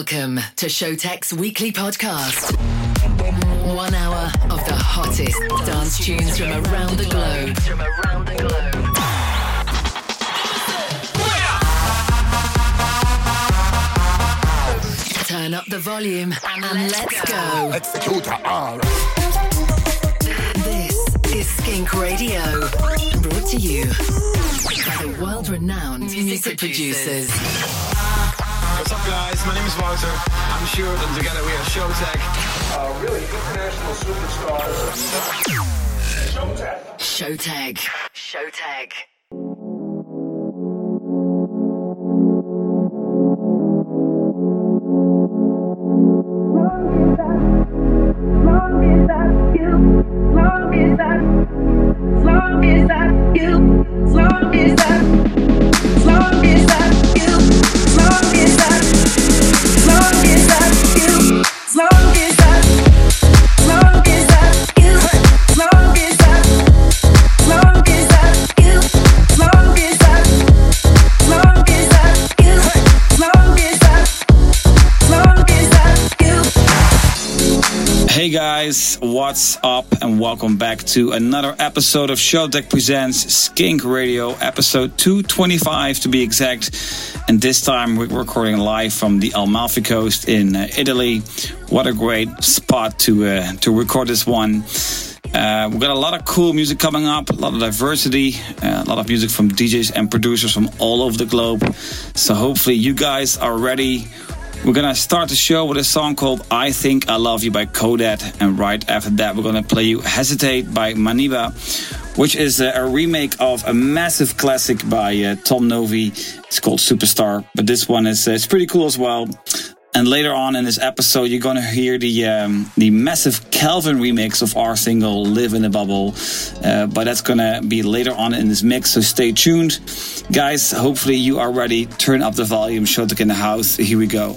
Welcome to Showtek's weekly podcast. One hour of the hottest dance tunes from around the globe. From around the globe. Turn up the volume and let's go. Executor R. This is Skink Radio, brought to you by the world-renowned music producers. What's up, guys? My name is Walter. I'm Stuart, and together we are Showtek. uh, really international superstars. Showtech. Showtek. Showtek. What's up, and welcome back to another episode of Showtek Presents Skink Radio, episode 225 to be exact. And this time we're recording live from the Amalfi Coast in uh, Italy. What a great spot to uh, to record this one. Uh, we've got a lot of cool music coming up, a lot of diversity, uh, a lot of music from DJs and producers from all over the globe. So hopefully you guys are ready. We're gonna start the show with a song called I Think I Love You by Kodat, and right after that, we're gonna play you Hesitate by Maniba, which is a, remake of a massive classic by uh, Tom Novy. It's called Superstar, but this one is uh, it's pretty cool as well. And later on in this episode, you're gonna hear the um, the massive Calvin remix of our single "Live in a Bubble," uh, but that's gonna be later on in this mix. So stay tuned, guys. Hopefully you are ready. Turn up the volume. Showtek in the house. Here we go.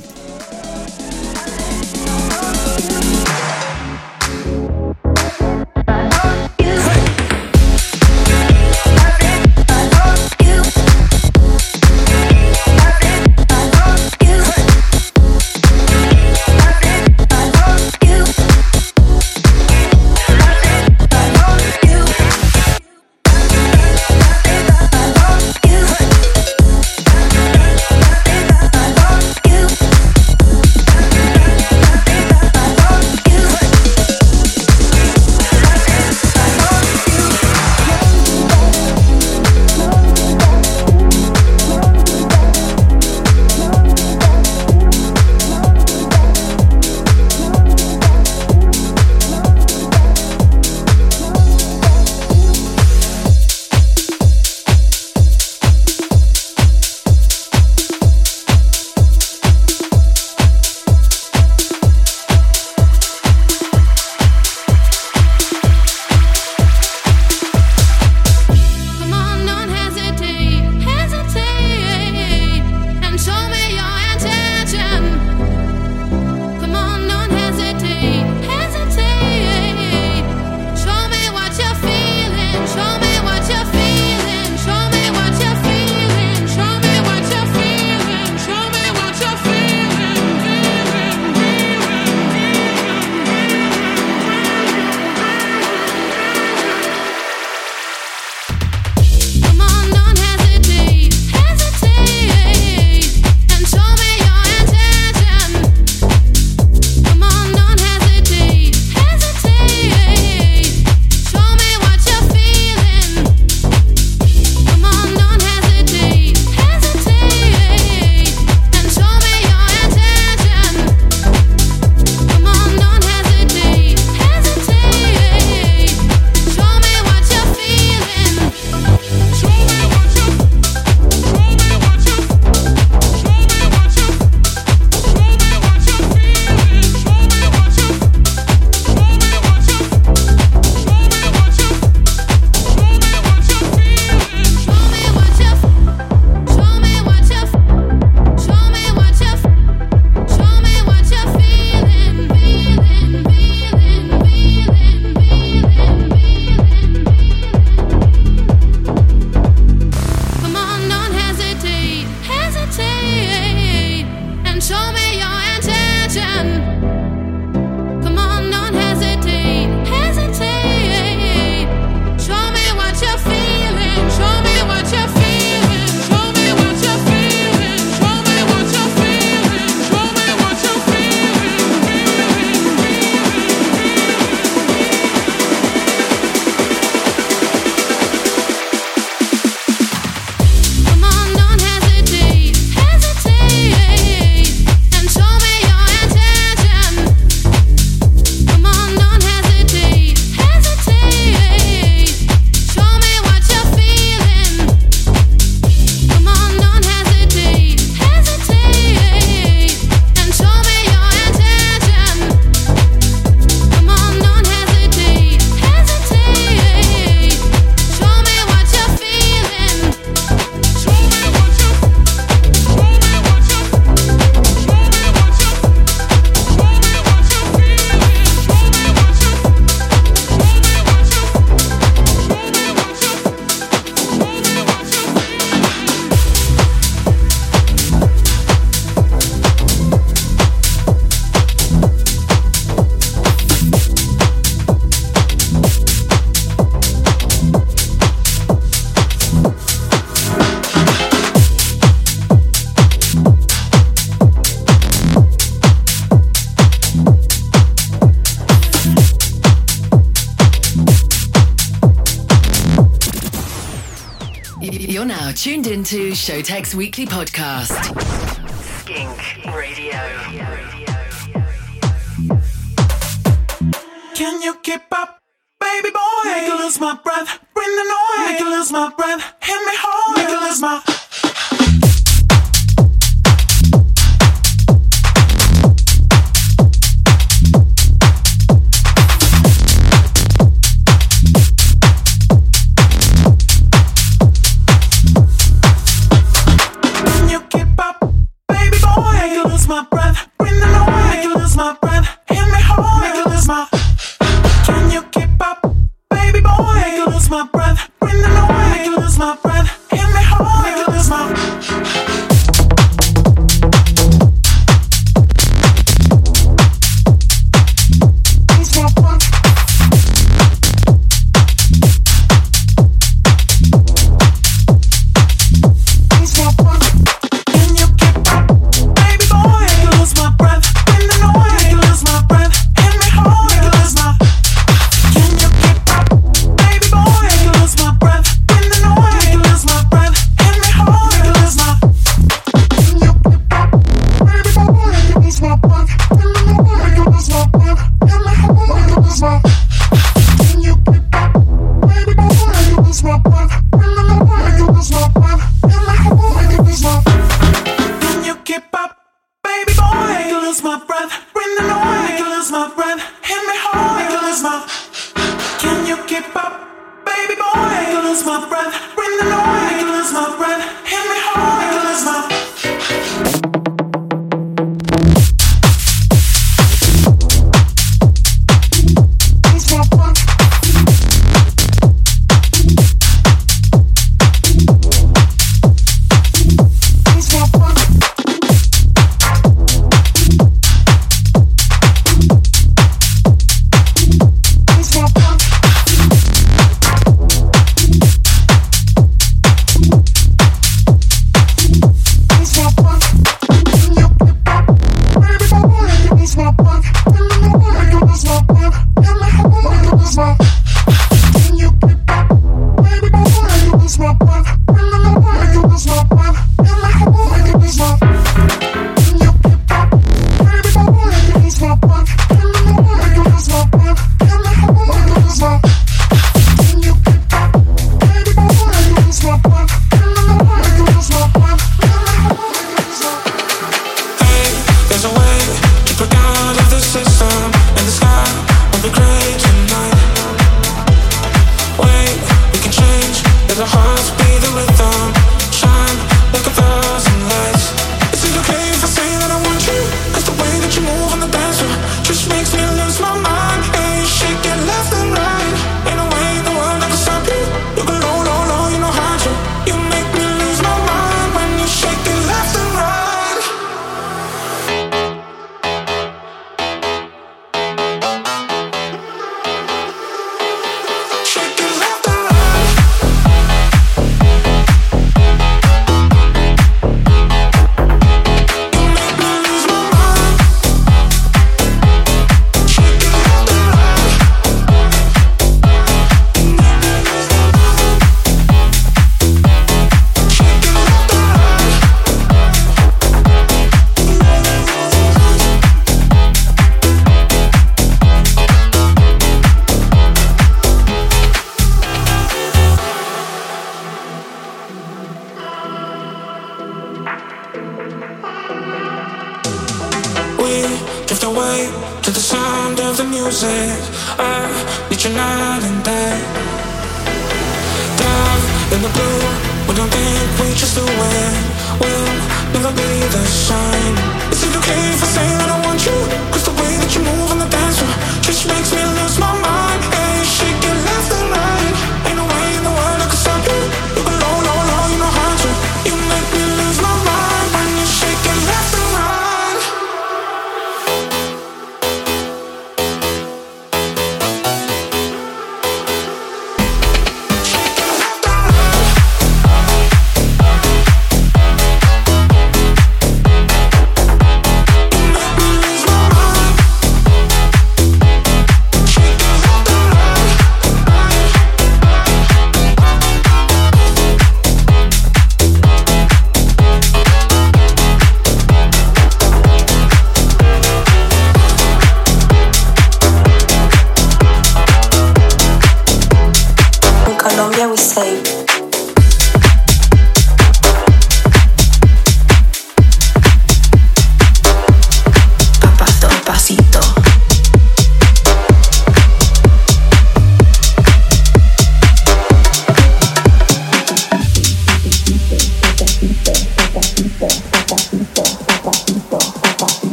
Into Showtek's weekly podcast,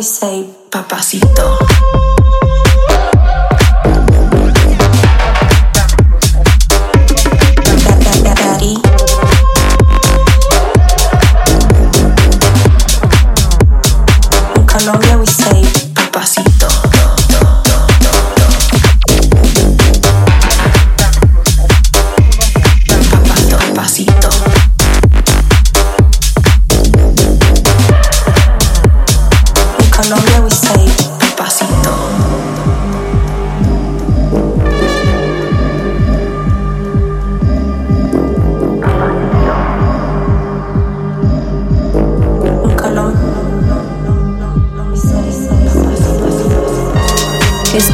always say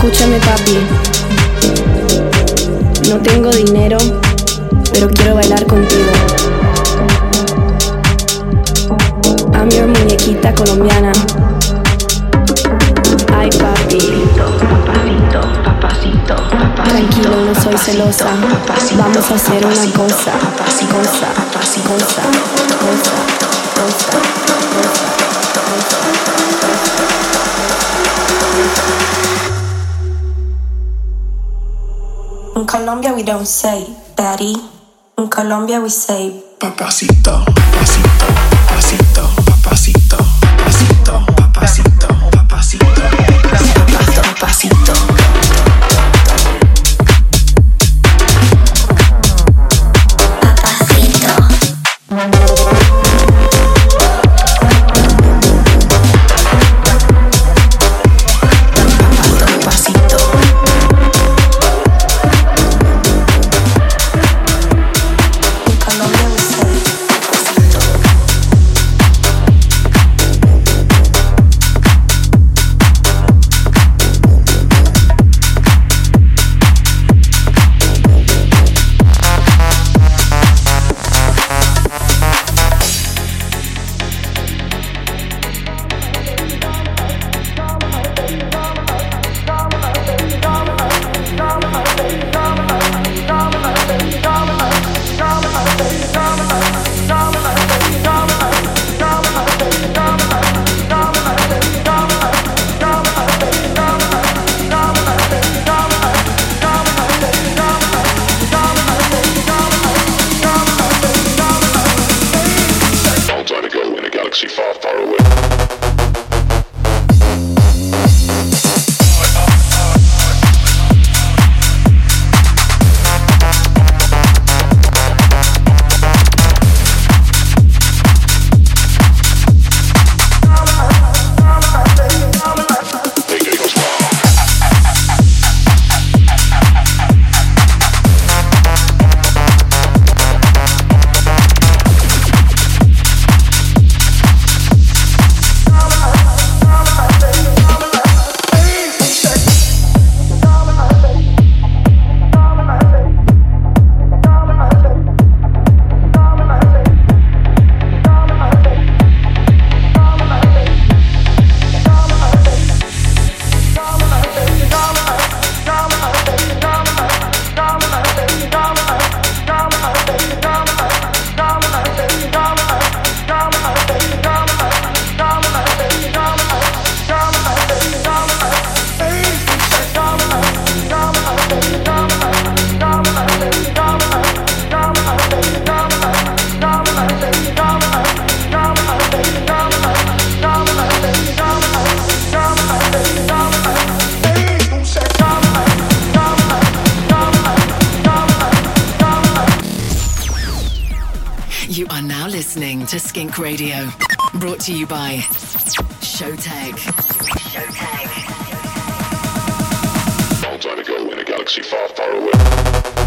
Escúchame papi, no tengo dinero, pero quiero bailar contigo. I'm your muñequita colombiana. Ay papi, tranquilo, no soy celosa. Vamos a hacer una cosa, cosa, cosa, cosa, cosa, cosa. In Colombia we don't say daddy. In Colombia we say Papacito, far, away.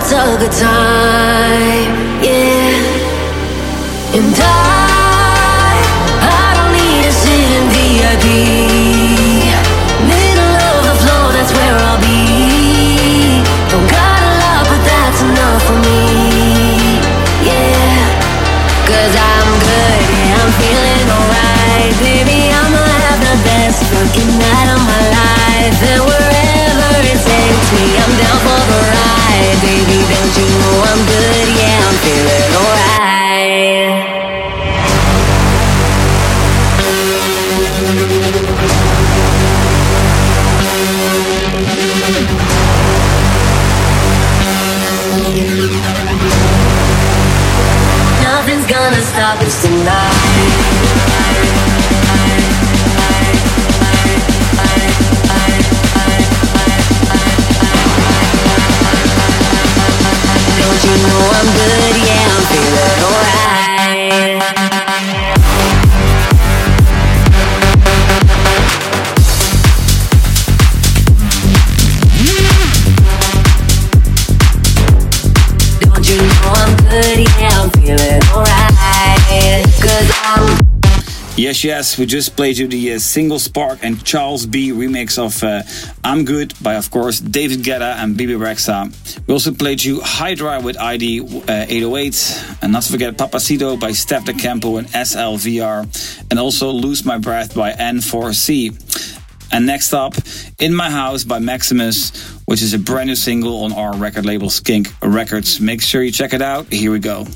It's a good time. Yeah. And I, I don't need in VIP. Middle of the floor, that's where I'll be. Don't got a lot, but that's enough for me. Yeah. Cause I'm good, yeah, I'm feeling alright. Baby, I'ma have the best fucking night of my life. And wherever it takes me, I'm down for Baby, don't you know I'm good? Yeah, I'm feeling know I'm good? Yes, yes, we just played you the uh, Single Spark and Charles B remix of uh, I'm Good by, of course, David Guetta and Bebe Rexha. We also played you Hydra with ID uh, 808, and not to forget Papacito by Steff da Campo and SLVR, and also Lose My Breath by N4C. And next up, In My House by Maximus, which is a brand new single on our record label Skink Records. Make sure you check it out. Here we go.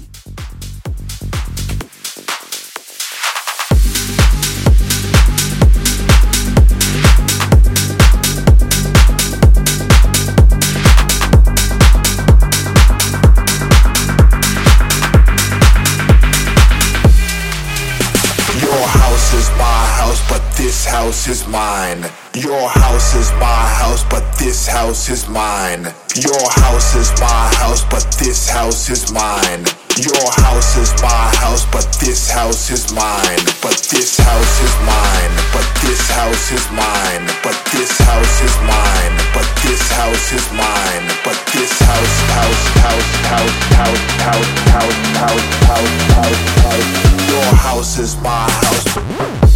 Your house is my house, but this house is mine. Your house is my house, but this house is mine. Your house is my house, but this house is mine. But this house is mine. But this house is mine. But this house is mine. But this house is mine. But this house, house, house, house, house, house, house, house, house, house, house. Your house is my house.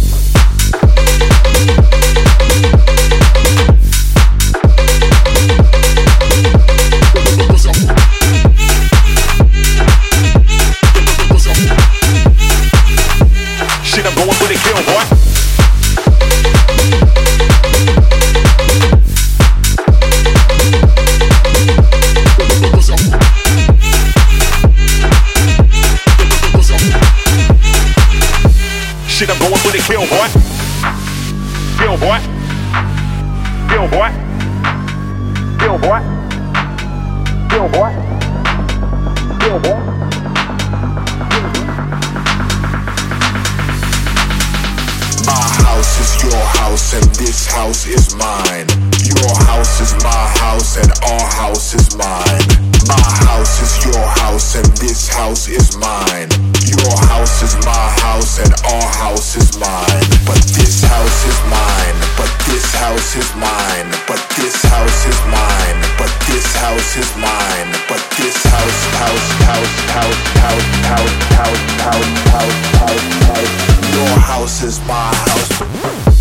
Is your house and this house is mine. Your house is my house and our house is mine. My house is your house and this house is mine. Your house is my house and our house is mine. But this house is mine. But this house is mine. But this house is mine. But this house is mine. But this house, house, house, house, house, house, house, house, house, house, house. Your house house is my house.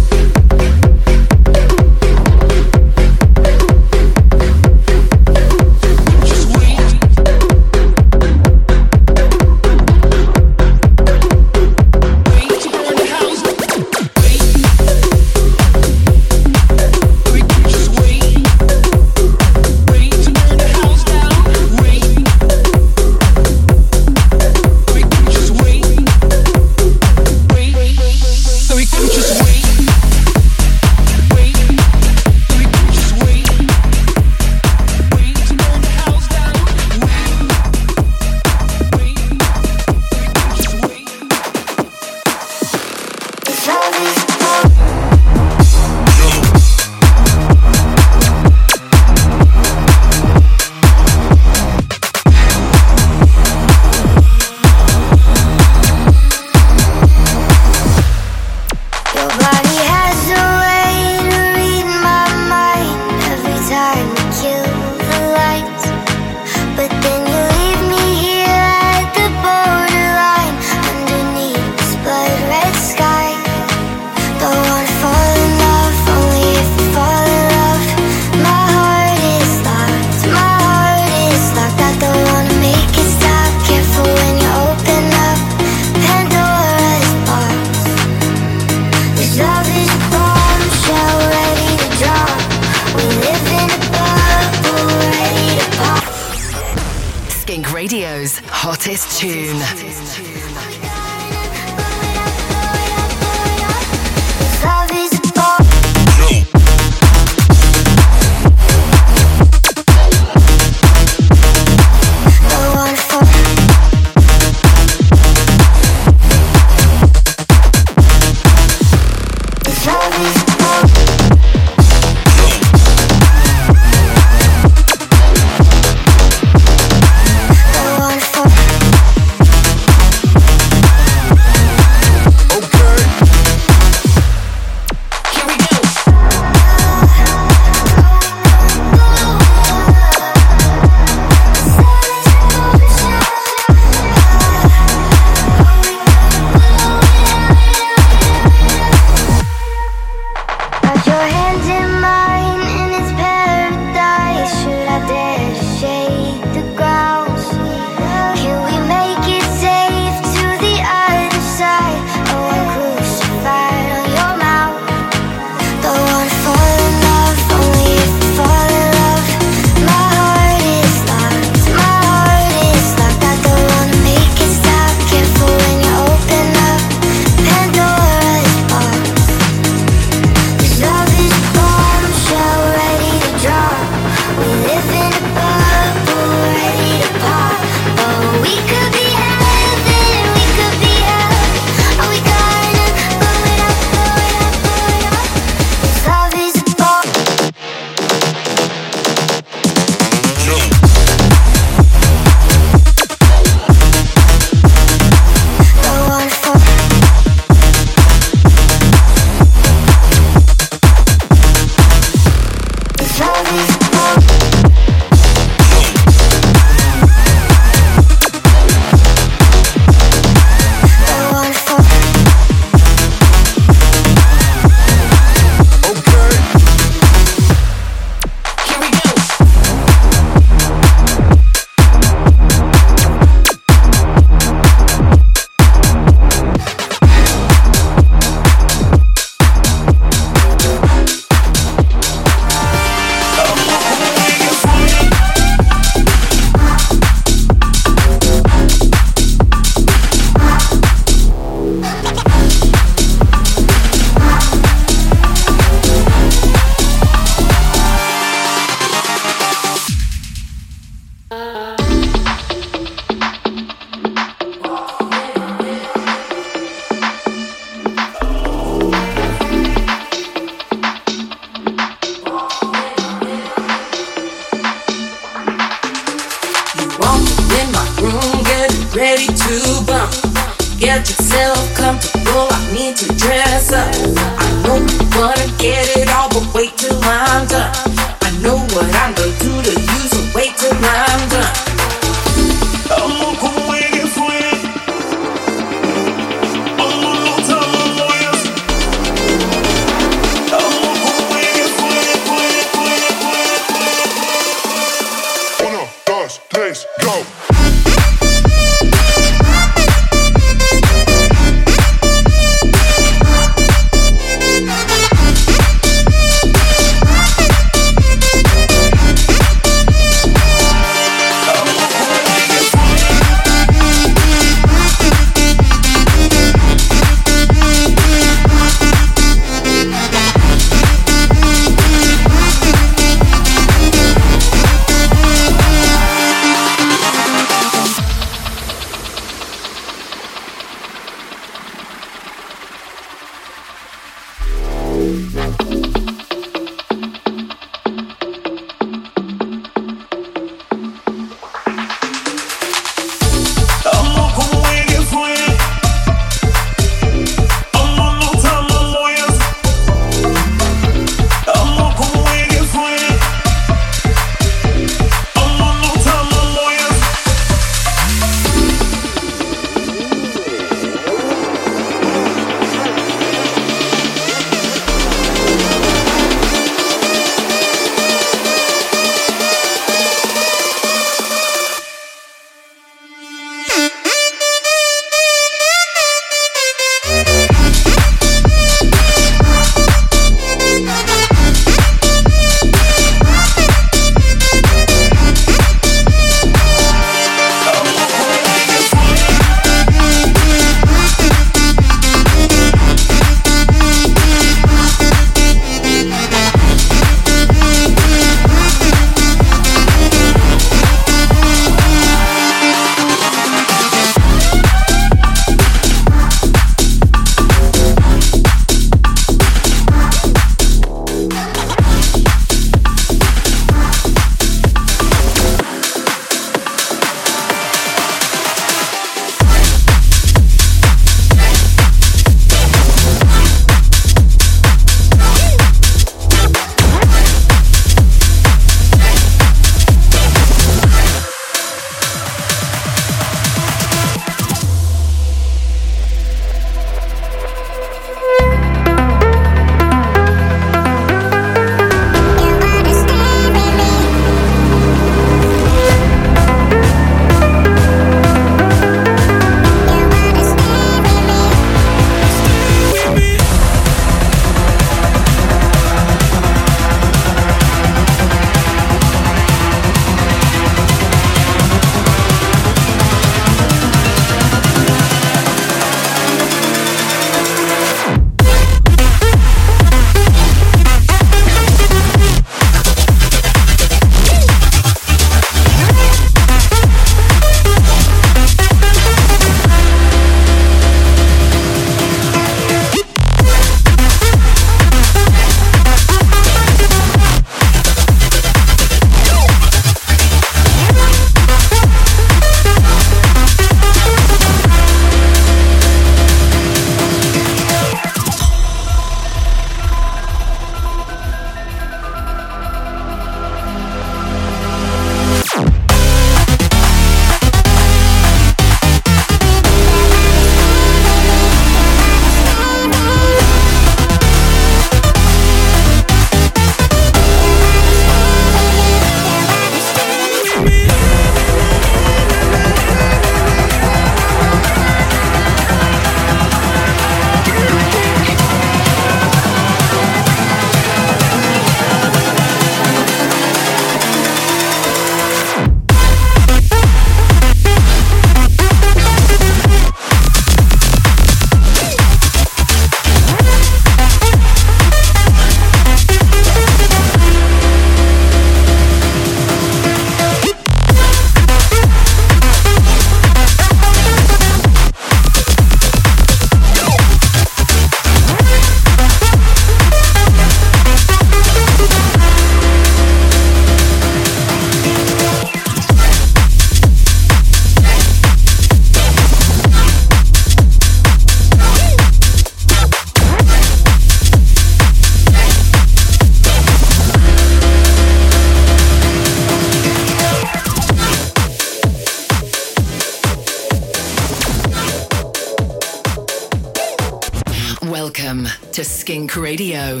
Welcome to Skink Radio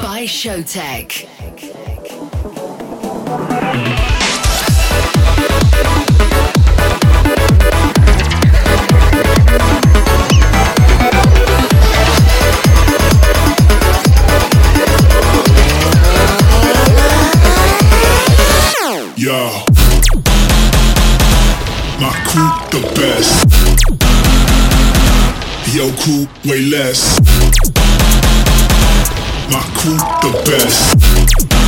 by Showtek. Crew, way less. My crew, the best.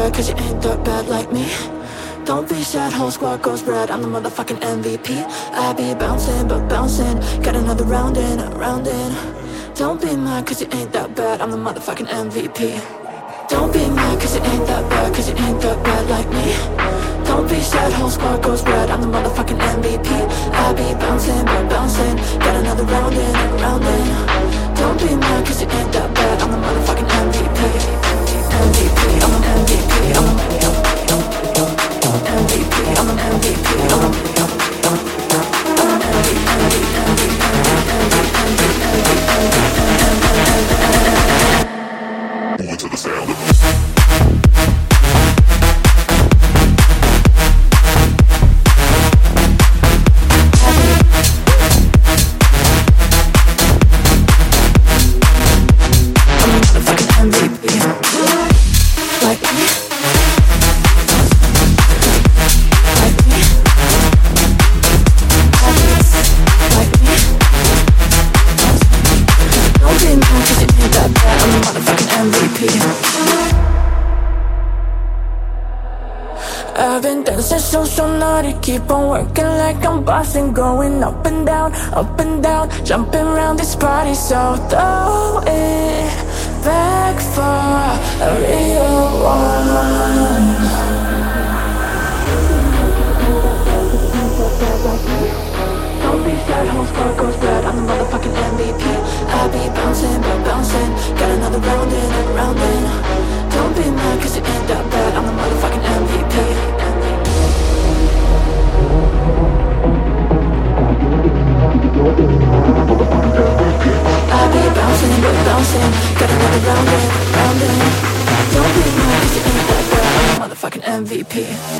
Bad Cause you ain't that bad like me. Don't be sad, whole squad goes red. I'm the motherfucking MVP I be bouncing but bouncing. Got another round in, round in. Don't be mad cause you ain't that bad. I'm the motherfucking MVP Don't be mad cause you ain't that bad Cause you ain't that bad like me. Don't be sad, whole squad goes red. I'm the motherfucking MVP I be bouncing but bouncing. Got another round in, round in. Don't be mad cause you ain't that bad. I'm the motherfucking MVP On to the sound. MVP. Naughty Keep on working like I'm bossing Going up and down, up and down Jumping around this party. So throw it back for a real one. I'm the motherfucking MVP I be bouncing, bouncing. Got another round in and round in Don't be mad cause it ain't that bad. I'm the motherfucking MVP motherfucking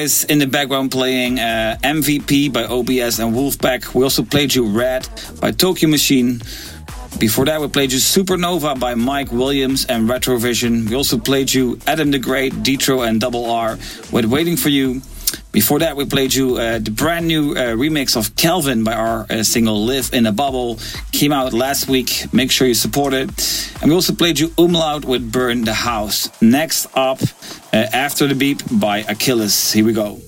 guys, in the background playing uh, MVP by OBS and Wolfpack. We also played you Red by Tokyo Machine. Before that, we played you Supernova by Mike Williams and Retrovision. We also played you Adam the Great, Detro, and Double R with Waiting for You. Before that, we played you uh, the brand new uh, remix of Kelvin by our uh, single Live in a Bubble. Came out last week. Make sure you support it. And we also played you Umlaut with Burn the House. Next up, uh, After the Beep by Achilles. Here we go.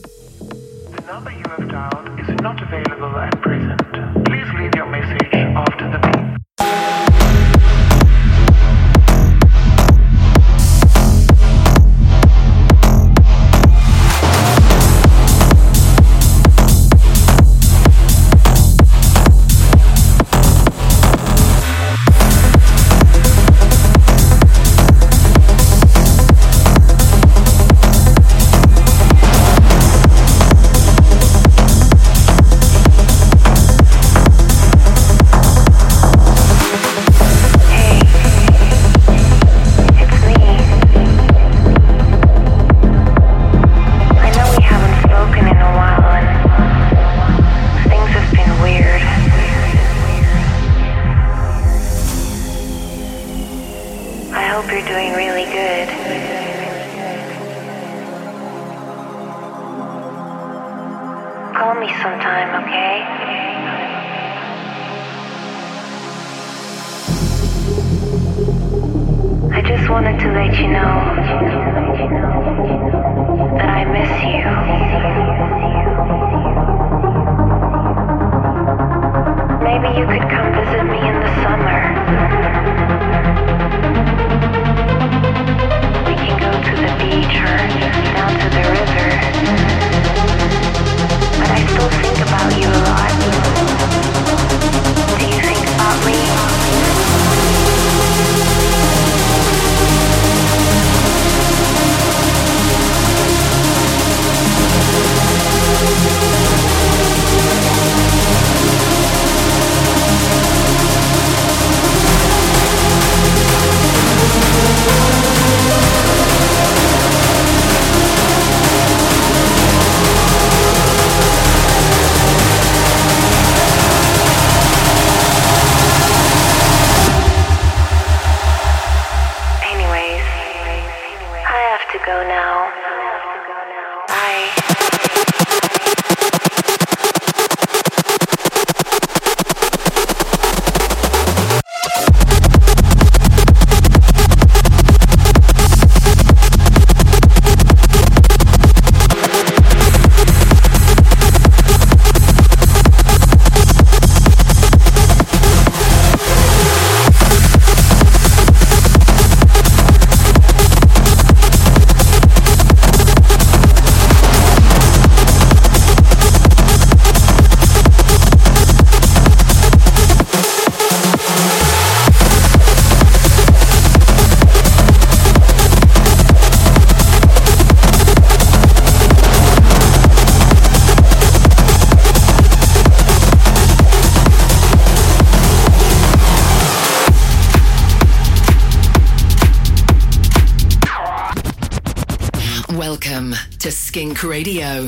Radio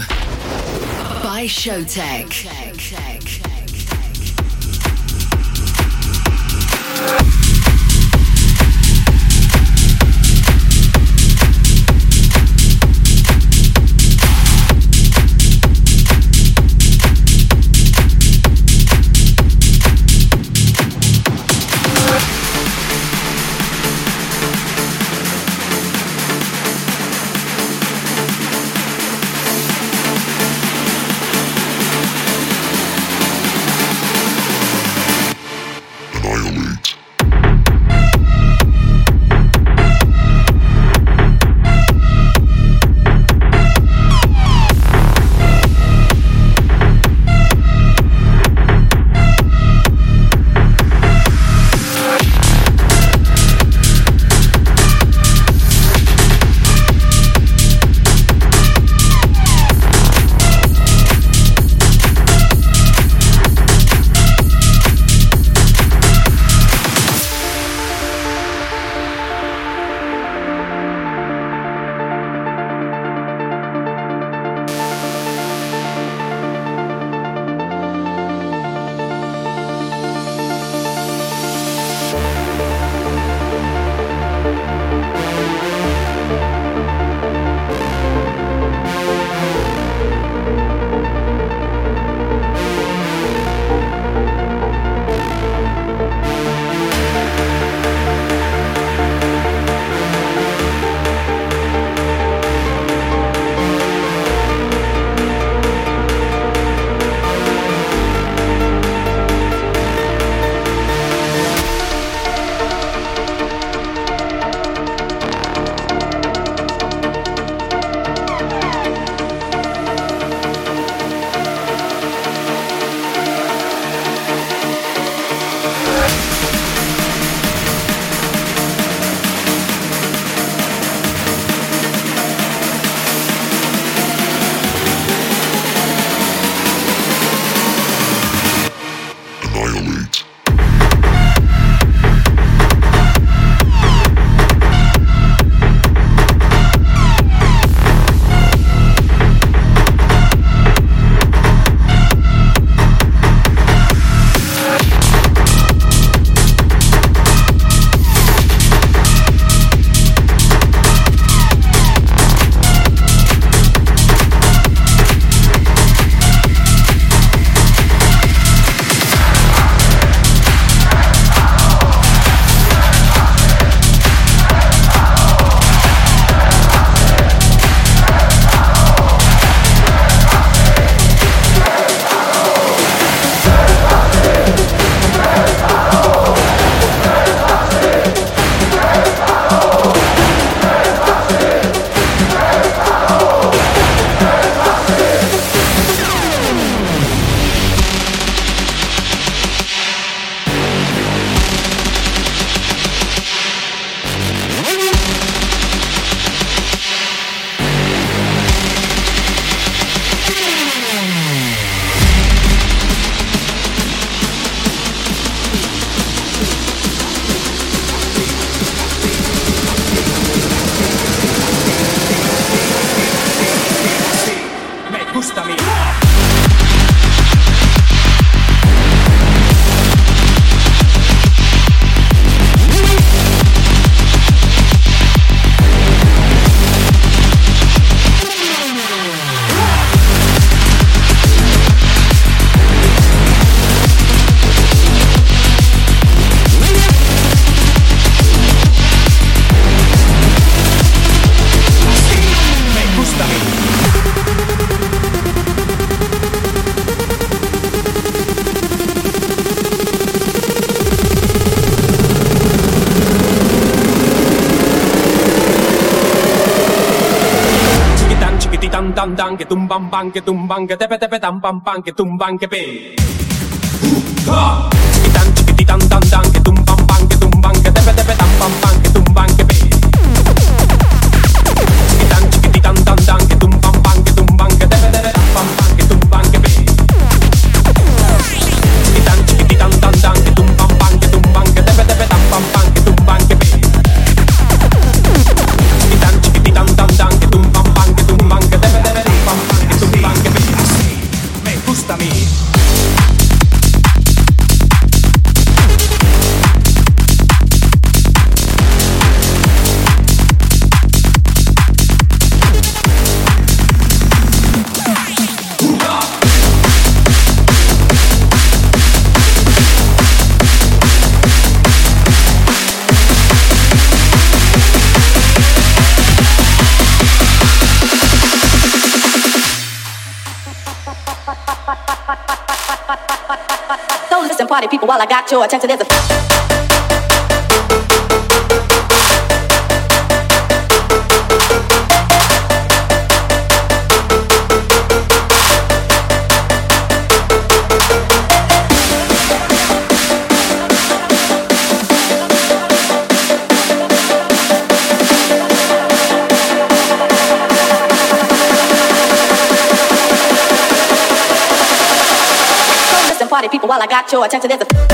by Showtek. bam bam que tumban que tepe tepe tam pam pam que tumban que pe. Uh, your attention. There's a people while I got your attention. There's a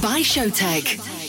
by Showtek.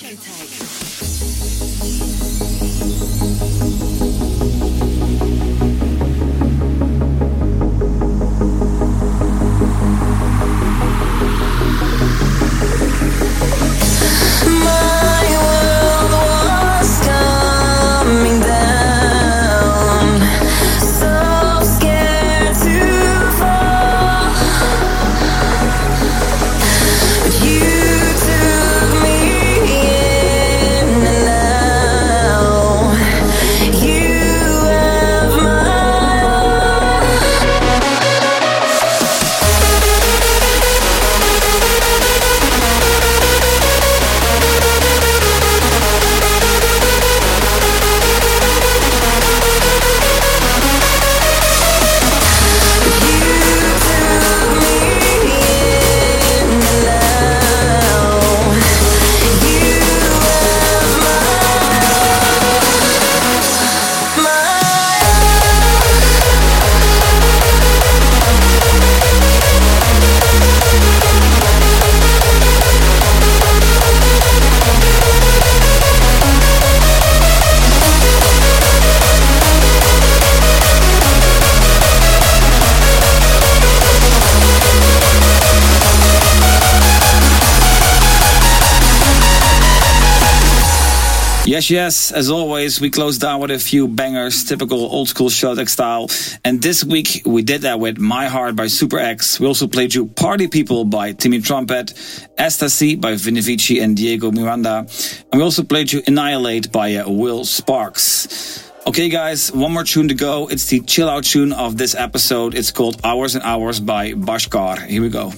Yes, yes. As always, we close down with a few bangers, typical old school Showtek style. And this week we did that with My Heart by Super X. We also played you Party People by Timmy Trumpet, Ecstasy by Vini Vici and Diego Miranda. And we also played you Annihilate by uh, Will Sparks. Okay, guys, one more tune to go. It's the chill out tune of this episode. It's called Hours and Hours by Bhaskar. Here we go.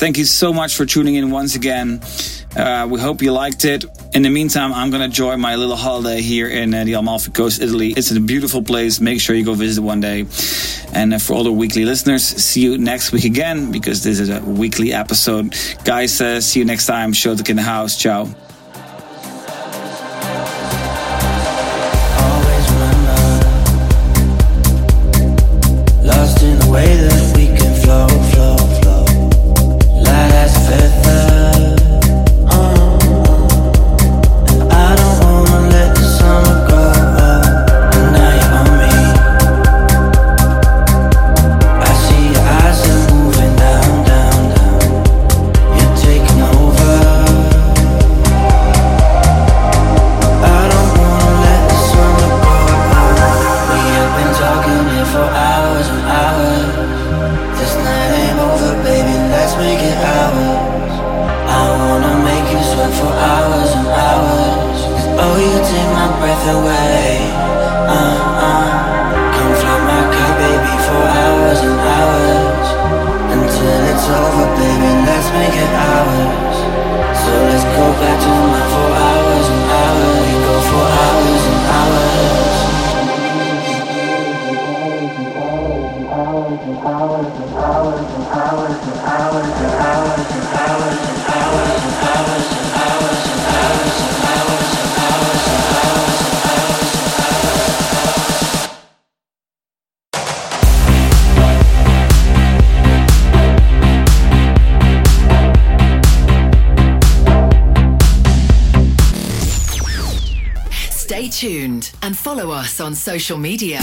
Thank you so much for tuning in once again. Uh, we hope you liked it. In the meantime, I'm going to enjoy my little holiday here in uh, the Amalfi Coast, Italy. It's a beautiful place. Make sure you go visit one day. And uh, for all the weekly listeners, see you next week again because this is a weekly episode. Guys, uh, see you next time. Showtek in the house. Ciao. Social media